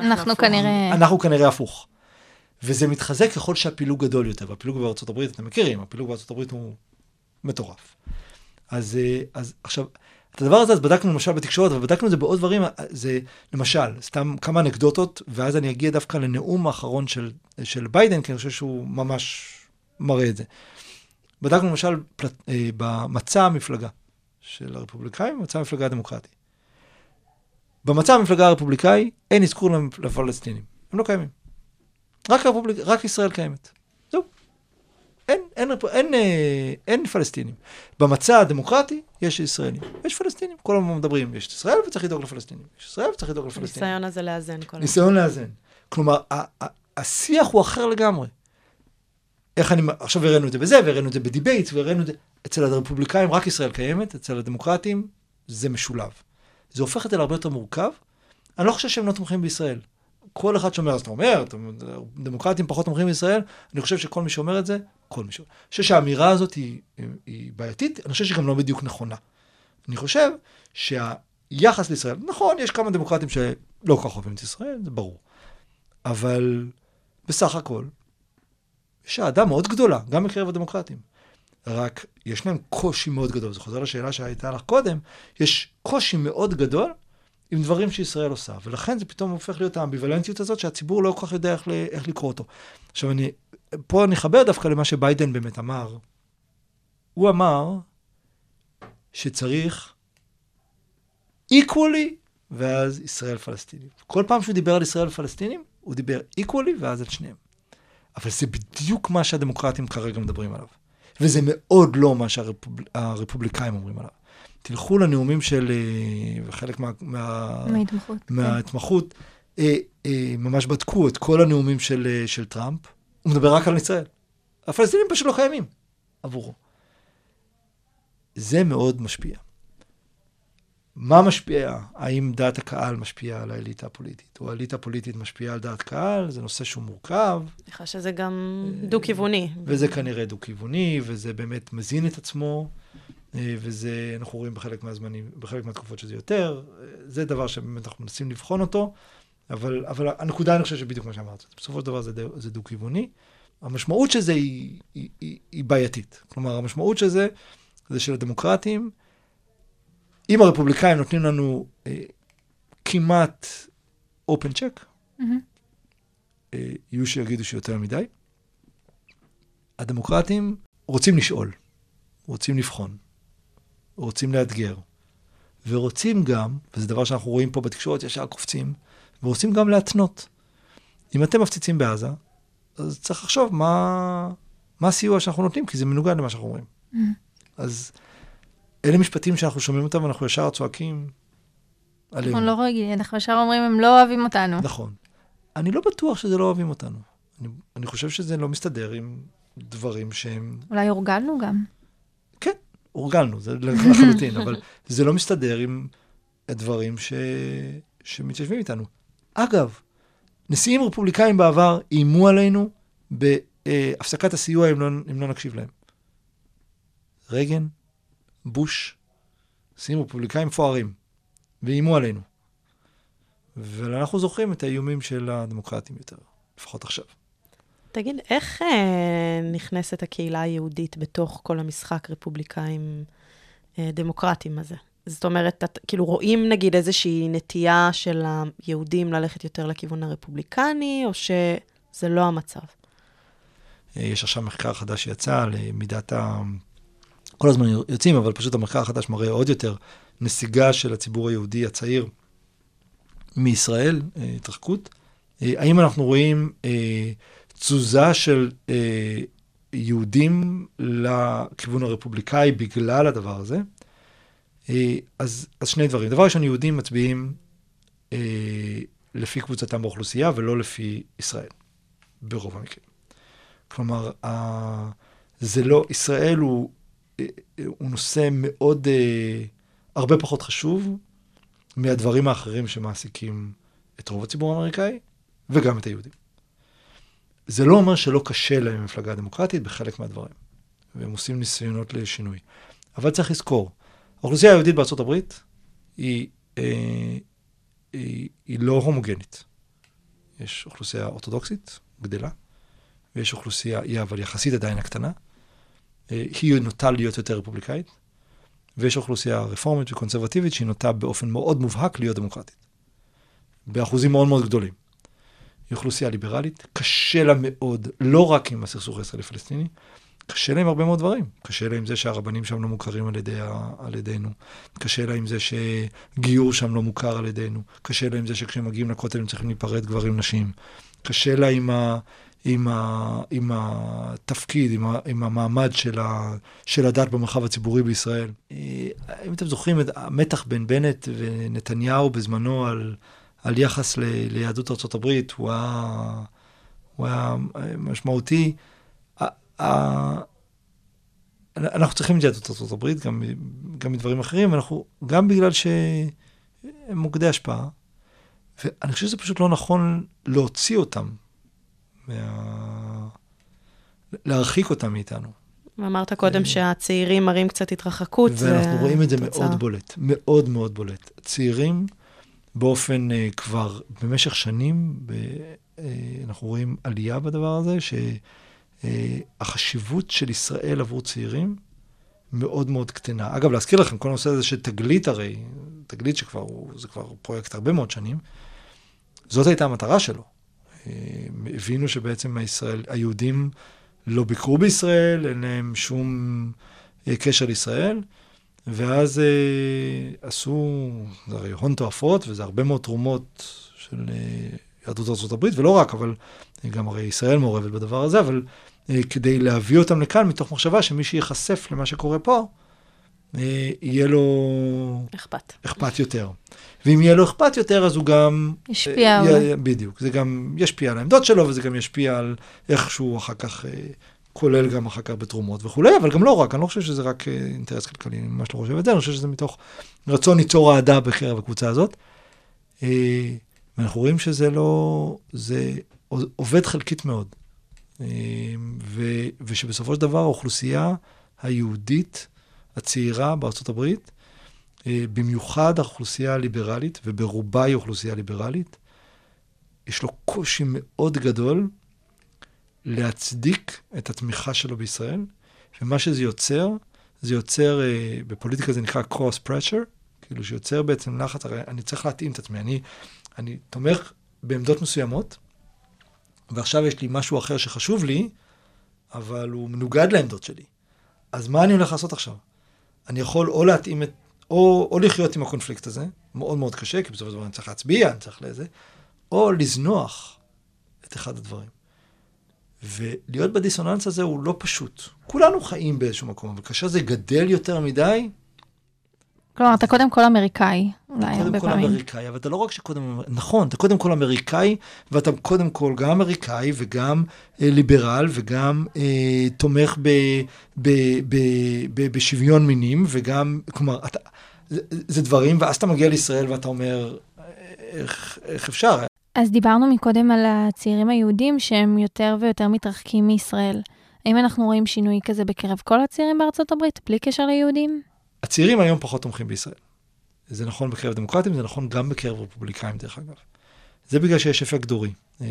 אנחנו הפוך. כנראה... אנחנו כנראה הפוך. וזה מתחזק ככל שהפילוג גדול יותר, והפילוג בארצות הברית, אתם מכירים, הפילוג בארצות הברית הוא מטורף. אז, אה, אז עכשיו, את הדבר הזה אז בדקנו למשל בתקשורת, אבל בדקנו את זה בעוד דברים, זה למשל, סתם כמה אנקדוטות, ואז אני אגיע דווקא לנאום האחרון של, של ביידן, כי אני חושב שהוא ממש מראה את זה. בדקנו למשל פלט, אה, במצע המפלגה של הרפובליקאים, במצע המפלגה הדמוקרטי. במצע המפלגה הרפובליקאי אין אזכור לפ- לפלסטינים, הם לא קיימים. רק, הרפובליק, רק ישראל קיימת. אין, אין, רפ- אין, אה, אין פלסטינים. במצע הדמוקרטי יש ישראלים, יש פלסטינים. כל הזמן מדברים, יש ישראל וצריך לדאוג לפלסטינים. יש ישראל וצריך לדאוג לפלסטינים. הניסיון הזה לאזן כל הזמן. ניסיון לאזן. כלומר, השיח הוא אחר לגמרי. איך אני, עכשיו הראינו את זה בזה, והראינו את זה ב debate, והראינו את זה, אצל הרפובליקאים רק ישראל קיימת, אצל הדמוקרטים זה משולב. זה הופך את זה להרבה יותר מורכב. אני לא חושב שהם לא תומכים בישראל. כל אחד שאומר, אז אתה אומר, דמוקרטים פחות תומכים בישראל, אני חושב שכל מי שאומר את זה, כל מי שאומר. אני חושב שהאמירה הזאת היא, היא בעייתית, אני חושב שהיא גם לא בדיוק נכונה. אני חושב שהיחס לישראל, נכון, יש כמה דמוקרטים שלא כל כך אוהבים את ישראל, זה ברור. אבל בסך הכל, יש אהדה מאוד גדולה, גם בקרב הדמוקרטים. רק יש להם קושי מאוד גדול, זה חוזר לשאלה שהייתה לך קודם, יש קושי מאוד גדול עם דברים שישראל עושה, ולכן זה פתאום הופך להיות האמביוולנטיות הזאת שהציבור לא כל כך יודע איך, איך לקרוא אותו. עכשיו אני, פה אני אחבר דווקא למה שביידן באמת אמר. הוא אמר שצריך equally ואז ישראל פלסטינים. כל פעם שהוא דיבר על ישראל ופלסטינים, הוא דיבר equally ואז על שניהם. אבל זה בדיוק מה שהדמוקרטים כרגע מדברים עליו. וזה מאוד לא מה שהרפובליקאים אומרים עליו. תלכו לנאומים של, אה, וחלק מה, מה, מההתמחות. מההתמחות, אה, אה, ממש בדקו את כל הנאומים של, אה, של טראמפ, הוא מדבר רק על ישראל. הפלסטינים פשוט לא קיימים עבורו. זה מאוד משפיע. מה משפיע? האם דעת הקהל משפיעה על האליטה הפוליטית, או האליטה הפוליטית משפיעה על דעת קהל? זה נושא שהוא מורכב, סליחה שזה גם דו-כיווני. וזה כנראה דו-כיווני, וזה באמת מזין את עצמו, אה, וזה, אנחנו רואים בחלק מהזמנים, בחלק מהתקופות שזה יותר, אה, זה דבר שבאמת אנחנו מנסים לבחון אותו, אבל, אבל הנקודה, אני חושב שבדיוק מה שאמרת, בסופו של דבר זה, זה דו-כיווני. המשמעות של זה היא, היא, היא, היא בעייתית. כלומר, המשמעות של זה, זה שלדמוקרטים, אם הרפובליקאים נותנים לנו אה, כמעט open check, מהמם. אה, יהיו שיגידו שיותר מדי. הדמוקרטים רוצים לשאול, רוצים לבחון, רוצים לאתגר, ורוצים גם, וזה דבר שאנחנו רואים פה בתקשורת, ישר קופצים, ורוצים גם להתנות. אם אתם מפציצים בעזה, אז צריך לחשוב מה, מה הסיוע שאנחנו נותנים, כי זה מנוגד למה שאנחנו אומרים. אז אלה משפטים שאנחנו שומעים אותם ואנחנו ישר צועקים עליהם. אנחנו לא רגילים, אנחנו ישר אומרים, הם לא אוהבים אותנו. נכון. אני לא בטוח שזה לא אוהבים אותנו. אני, אני חושב שזה לא מסתדר עם דברים שהם... אולי הורגלנו גם. הורגלנו, זה לחלוטין, אבל זה לא מסתדר עם הדברים ש... שמתיישבים איתנו. אגב, נשיאים רפובליקאים בעבר איימו עלינו בהפסקת הסיוע אם לא, אם לא נקשיב להם. רייגן, בוש, נשיאים רפובליקאים מפוארים, ואיימו עלינו. ואנחנו זוכרים את האיומים של הדמוקרטים יותר, לפחות עכשיו. תגיד, איך אה, נכנסת הקהילה היהודית בתוך כל המשחק רפובליקאים אה, דמוקרטים הזה? זאת אומרת, את, כאילו רואים נגיד איזושהי נטייה של היהודים ללכת יותר לכיוון הרפובליקני, או שזה לא המצב? אה, יש עכשיו מחקר חדש שיצא על מידת ה... כל הזמן יוצאים, אבל פשוט המחקר החדש מראה עוד יותר נסיגה של הציבור היהודי הצעיר מישראל, אה, התרחקות. אה, האם אנחנו רואים אה, תזוזה של אה, יהודים לכיוון הרפובליקאי בגלל הדבר הזה? אה, אז, אז שני דברים. דבר ראשון, יהודים מצביעים אה, לפי קבוצתם באוכלוסייה ולא לפי ישראל, ברוב המקרים. כלומר, ה, זה לא, ישראל הוא, אה, הוא נושא מאוד, אה, הרבה פחות חשוב מהדברים האחרים שמעסיקים את רוב הציבור האמריקאי וגם את היהודים. זה לא אומר שלא קשה להם מפלגה דמוקרטית בחלק מהדברים, והם עושים ניסיונות לשינוי. אבל צריך לזכור, האוכלוסייה היהודית הברית היא, אה, היא, היא לא הומוגנית. יש אוכלוסייה אורתודוקסית, גדלה, ויש אוכלוסייה, היא אבל יחסית עדיין הקטנה, אה, היא נוטה להיות יותר רפובליקאית, ויש אוכלוסייה רפורמית וקונסרבטיבית שהיא נוטה באופן מאוד מובהק להיות דמוקרטית. באחוזים מאוד מאוד גדולים. היא אוכלוסייה ליברלית, קשה לה מאוד, לא רק עם הסכסוך הישראלי-פלסטיני, קשה לה עם הרבה מאוד דברים. קשה לה עם זה שהרבנים שם לא מוכרים על, ידי, על ידינו. קשה לה עם זה שגיור שם לא מוכר על ידינו. קשה לה עם זה שכשהם מגיעים לכותל הם צריכים להיפרד גברים-נשים. קשה לה עם, ה, עם, ה, עם התפקיד, עם, ה, עם המעמד של, ה, של הדת במרחב הציבורי בישראל. אה, אם אתם זוכרים את המתח בין בנט ונתניהו בזמנו על, על יחס ל, ליהדות ארה"ב, הוא היה, הוא היה משמעותי. אנחנו צריכים את יהדות הברית, גם, גם מדברים אחרים, ואנחנו, גם בגלל שהם מוקדי השפעה, ואני חושב שזה פשוט לא נכון להוציא אותם, מה... להרחיק אותם מאיתנו. אמרת קודם שהצעירים מראים קצת התרחקות. ואנחנו רואים את זה. מאוד בולט, מאוד מאוד בולט. צעירים באופן uh, כבר במשך שנים, ב, uh, אנחנו רואים עלייה בדבר הזה, ש... uh, החשיבות של ישראל עבור צעירים מאוד מאוד קטנה. אגב, להזכיר לכם, כל הנושא הזה של הרי, תגלית שכבר הוא, זה כבר פרויקט הרבה מאוד שנים, זאת הייתה המטרה שלו. Uh, הבינו שבעצם הישראל, היהודים לא ביקרו בישראל, אין להם שום uh, קשר לישראל, ואז uh, עשו, זה הרי הון תועפות, וזה הרבה מאוד תרומות של uh, יהדות ארה"ב, ולא רק, אבל גם הרי ישראל מעורבת בדבר הזה, אבל אה, כדי להביא אותם לכאן, מתוך מחשבה שמי שייחשף למה שקורה פה, אה, יהיה לו... אכפת. אכפת יותר. ואם יהיה לו אכפת יותר, אז הוא גם... ישפיע. י... בדיוק. זה גם ישפיע על העמדות שלו, וזה גם ישפיע על איך שהוא אחר כך, אה, כולל גם אחר כך בתרומות וכולי, אבל גם לא רק, אני לא חושב שזה רק אינטרס כלכלי, אני ממש לא חושב את זה, אני חושב שזה מתוך רצון ליצור אהדה בקרב הקבוצה הזאת. ואנחנו רואים שזה לא... זה עובד חלקית מאוד. ו, ושבסופו של דבר האוכלוסייה היהודית הצעירה בארצות הברית, אה, במיוחד האוכלוסייה הליברלית, וברובה היא אוכלוסייה ליברלית, יש לו קושי מאוד גדול להצדיק את התמיכה שלו בישראל, ומה שזה יוצר, זה יוצר, אה, בפוליטיקה זה נקרא cross pressure, כאילו שיוצר בעצם לחץ, הרי אני צריך להתאים את עצמי, אני, אני תומך בעמדות מסוימות, ועכשיו יש לי משהו אחר שחשוב לי, אבל הוא מנוגד לעמדות שלי. אז מה אני הולך לעשות עכשיו? אני יכול או להתאים את, או, או לחיות עם הקונפליקט הזה, מאוד מאוד קשה, כי בסופו של דבר אני צריך להצביע, אני צריך לזה, או לזנוח את אחד הדברים. ולהיות בדיסוננס הזה הוא לא פשוט. כולנו חיים באיזשהו מקום, אבל כאשר זה גדל יותר מדי, כלומר, אתה קודם כל אמריקאי, אולי הרבה קודם כל פעמים. אמריקאי, אבל אתה לא רק שקודם, נכון, אתה קודם כל אמריקאי, ואתה קודם כל גם אמריקאי וגם אה, ליברל וגם אה, תומך ב, ב, ב, ב, בשוויון מינים, וגם, כלומר, אתה, זה, זה דברים, ואז אתה מגיע לישראל ואתה אומר, אה, איך, איך אפשר? אז דיברנו מקודם על הצעירים היהודים שהם יותר ויותר מתרחקים מישראל. האם אנחנו רואים שינוי כזה בקרב כל הצעירים בארצות הברית, בלי קשר ליהודים? הצעירים היום פחות תומכים בישראל. זה נכון בקרב דמוקרטים, זה נכון גם בקרב רפובליקאים, דרך אגב. זה בגלל שיש אפקט דורי. אה,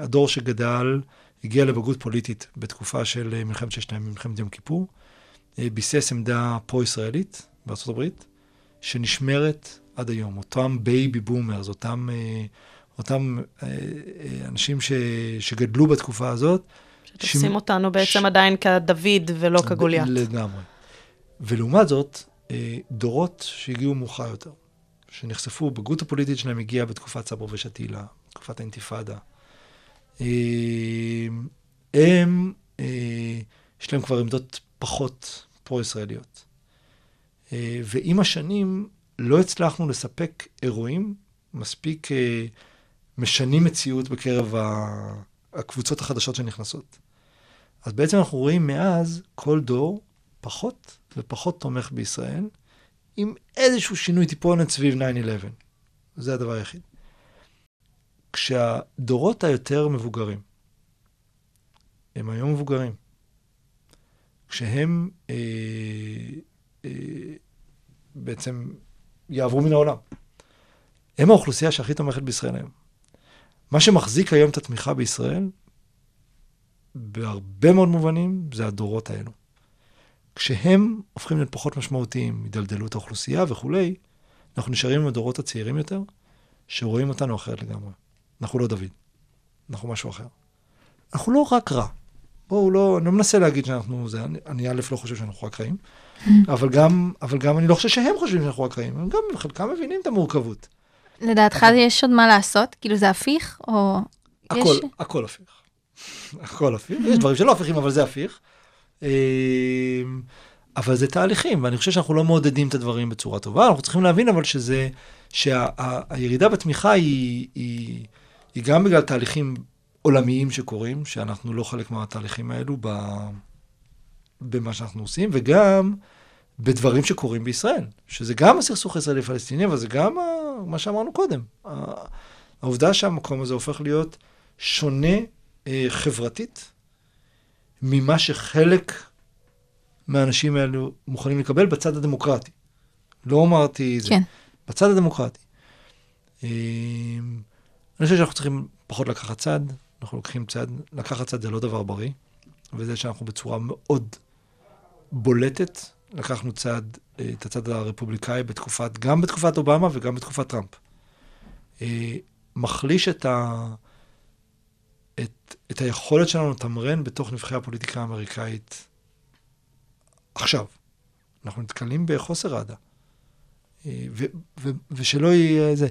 הדור שגדל הגיע לבגרות פוליטית בתקופה של אה, מלחמת ששת הימים, מלחמת יום כיפור, אה, ביסס עמדה פרו-ישראלית בארצות הברית, שנשמרת עד היום. אותם baby boomers, אותם, אותם אה, אה, אנשים ש, שגדלו בתקופה הזאת, שתופסים שמ- אותנו בעצם ש- עדיין כדוד ולא כגוליית. לגמרי. ולעומת זאת, אה, דורות שהגיעו מאוחר יותר, שנחשפו, בגרות הפוליטית שלהם הגיעה בתקופת סברה ושתילה, תקופת האינתיפאדה. הם, יש להם כבר עמדות פחות פרו-ישראליות. ועם השנים לא הצלחנו לספק אירועים מספיק משנים מציאות בקרב הקבוצות החדשות שנכנסות. אז בעצם אנחנו רואים מאז כל דור פחות ופחות תומך בישראל, עם איזשהו שינוי טיפונת סביב 9-11. זה הדבר היחיד. כשהדורות היותר מבוגרים, הם היום מבוגרים, כשהם אה, אה, בעצם יעברו מן העולם, הם האוכלוסייה שהכי תומכת בישראל היום. מה שמחזיק היום את התמיכה בישראל, בהרבה מאוד מובנים, זה הדורות האלו. כשהם הופכים להיות פחות משמעותיים, הידלדלות האוכלוסייה וכולי, אנחנו נשארים עם הדורות הצעירים יותר, שרואים אותנו אחרת לגמרי. אנחנו לא דוד, אנחנו משהו אחר. אנחנו לא רק רע. בואו, לא, אני לא מנסה להגיד שאנחנו, זה, אני, אני א' לא חושב שאנחנו רק רעים, אבל גם, אבל גם אני לא חושב שהם חושבים שאנחנו רק רעים, הם גם חלקם מבינים את המורכבות. לדעתך יש עוד מה לעשות? כאילו זה הפיך? או... הכל, יש... הכל הפיך. הכל הפיך. יש דברים שלא הפיכים, אבל זה הפיך. אה, אבל זה תהליכים, ואני חושב שאנחנו לא מעודדים את הדברים בצורה טובה. אנחנו צריכים להבין אבל שזה, שהירידה בתמיכה היא, היא, היא גם בגלל תהליכים עולמיים שקורים, שאנחנו לא חלק מהתהליכים האלו ב, במה שאנחנו עושים, וגם בדברים שקורים בישראל, שזה גם הסכסוך הישראלי-פלסטיני, אבל זה גם מה שאמרנו קודם. העובדה שהמקום הזה הופך להיות שונה אה, חברתית ממה שחלק מהאנשים האלו מוכנים לקבל בצד הדמוקרטי. לא אמרתי זה. כן. בצד הדמוקרטי. אה, אני חושב שאנחנו צריכים פחות לקחת צד, אנחנו לוקחים צד, לקחת צד זה לא דבר בריא, וזה שאנחנו בצורה מאוד בולטת, לקחנו צד, אה, את הצד הרפובליקאי בתקופת, גם בתקופת אובמה וגם בתקופת טראמפ. אה, מחליש את, ה, את, את היכולת שלנו לתמרן בתוך נבחרי הפוליטיקה האמריקאית עכשיו. אנחנו נתקלים בחוסר אהדה. אה, ושלא יהיה זה.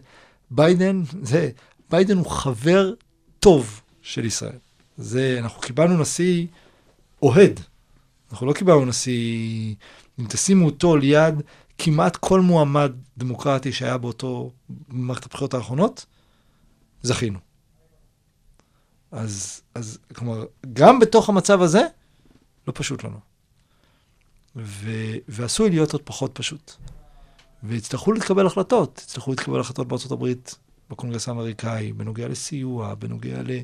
ביידן, זה, ביידן הוא חבר טוב של ישראל. זה, אנחנו קיבלנו נשיא אוהד. אנחנו לא קיבלנו נשיא... אם תשימו אותו ליד כמעט כל מועמד דמוקרטי שהיה באותו, במערכת הבחירות האחרונות, זכינו. אז, אז, כלומר, גם בתוך המצב הזה, לא פשוט לנו. ו, ועשוי להיות עוד פחות פשוט. ויצטרכו להתקבל החלטות, יצטרכו להתקבל החלטות בארצות הברית, בקונגרס האמריקאי, בנוגע לסיוע, בנוגע ל, ל,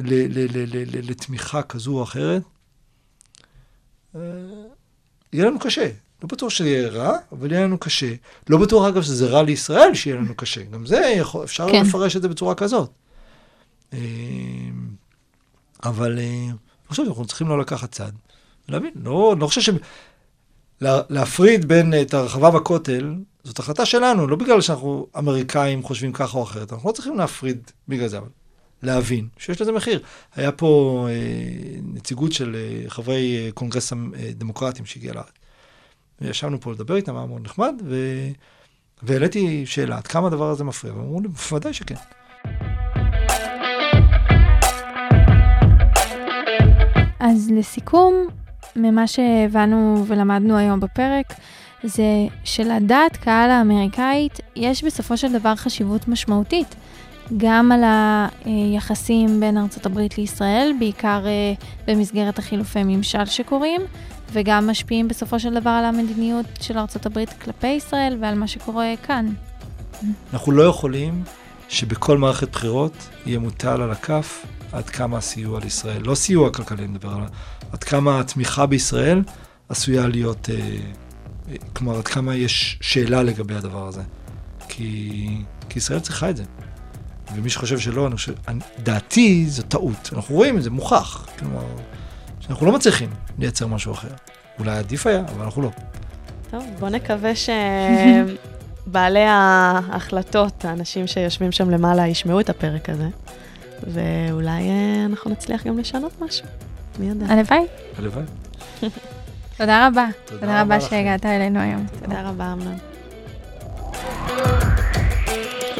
ל, ל, ל, ל, לתמיכה כזו או אחרת. יהיה לנו קשה. לא בטוח שזה יהיה רע, אבל יהיה לנו קשה. לא בטוח, אגב, שזה רע לישראל שיהיה לנו קשה. גם זה, יכול, אפשר כן. לפרש את זה בצורה כזאת. אה, אבל אה, אני חושב שאנחנו צריכים לא לקחת צד. להבין, לא, לא חושב ש... לה, להפריד בין אה, את הרחבה בכותל, זאת החלטה שלנו, לא בגלל שאנחנו אמריקאים חושבים ככה או אחרת. אנחנו לא צריכים להפריד בגלל זה, אבל להבין שיש לזה מחיר. היה פה אה, נציגות של אה, חברי אה, קונגרס הדמוקרטים שהגיע לארץ. וישבנו פה לדבר איתם, היה מאוד נחמד, ו... והעליתי שאלה, עד כמה הדבר הזה מפריע? והם אמרו לי, בוודאי שכן. אז לסיכום, ממה שהבנו ולמדנו היום בפרק, זה שלדעת קהל האמריקאית יש בסופו של דבר חשיבות משמעותית. גם על היחסים בין ארצות הברית לישראל, בעיקר אה, במסגרת החילופי ממשל שקורים, וגם משפיעים בסופו של דבר על המדיניות של ארצות הברית כלפי ישראל ועל מה שקורה כאן. אנחנו לא יכולים שבכל מערכת בחירות יהיה מוטל על הכף עד כמה הסיוע לישראל, לא סיוע כלכלי, אני מדבר על עד כמה התמיכה בישראל עשויה להיות, אה, אה, כלומר, עד כמה יש שאלה לגבי הדבר הזה. כי, כי ישראל צריכה את זה. ומי שחושב שלא, אני חושב, אני, דעתי זו טעות. אנחנו רואים את זה, מוכח. כלומר, שאנחנו לא מצליחים לייצר משהו אחר. אולי עדיף היה, אבל אנחנו לא. טוב, בוא נקווה שבעלי ההחלטות, האנשים שיושבים שם למעלה, ישמעו את הפרק הזה, ואולי אה, אנחנו נצליח גם לשנות משהו. מי יודע? הלוואי. הלוואי. תודה רבה. תודה תודה רבה. שהגעת אלינו היום. תודה רבה, אמנון.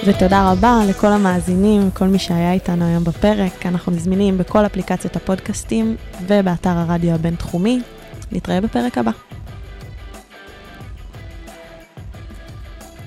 ותודה רבה לכל המאזינים, כל מי שהיה איתנו היום בפרק. אנחנו זמינים בכל אפליקציות הפודקאסטים ובאתר הרדיו הבינתחומי. נתראה בפרק הבא.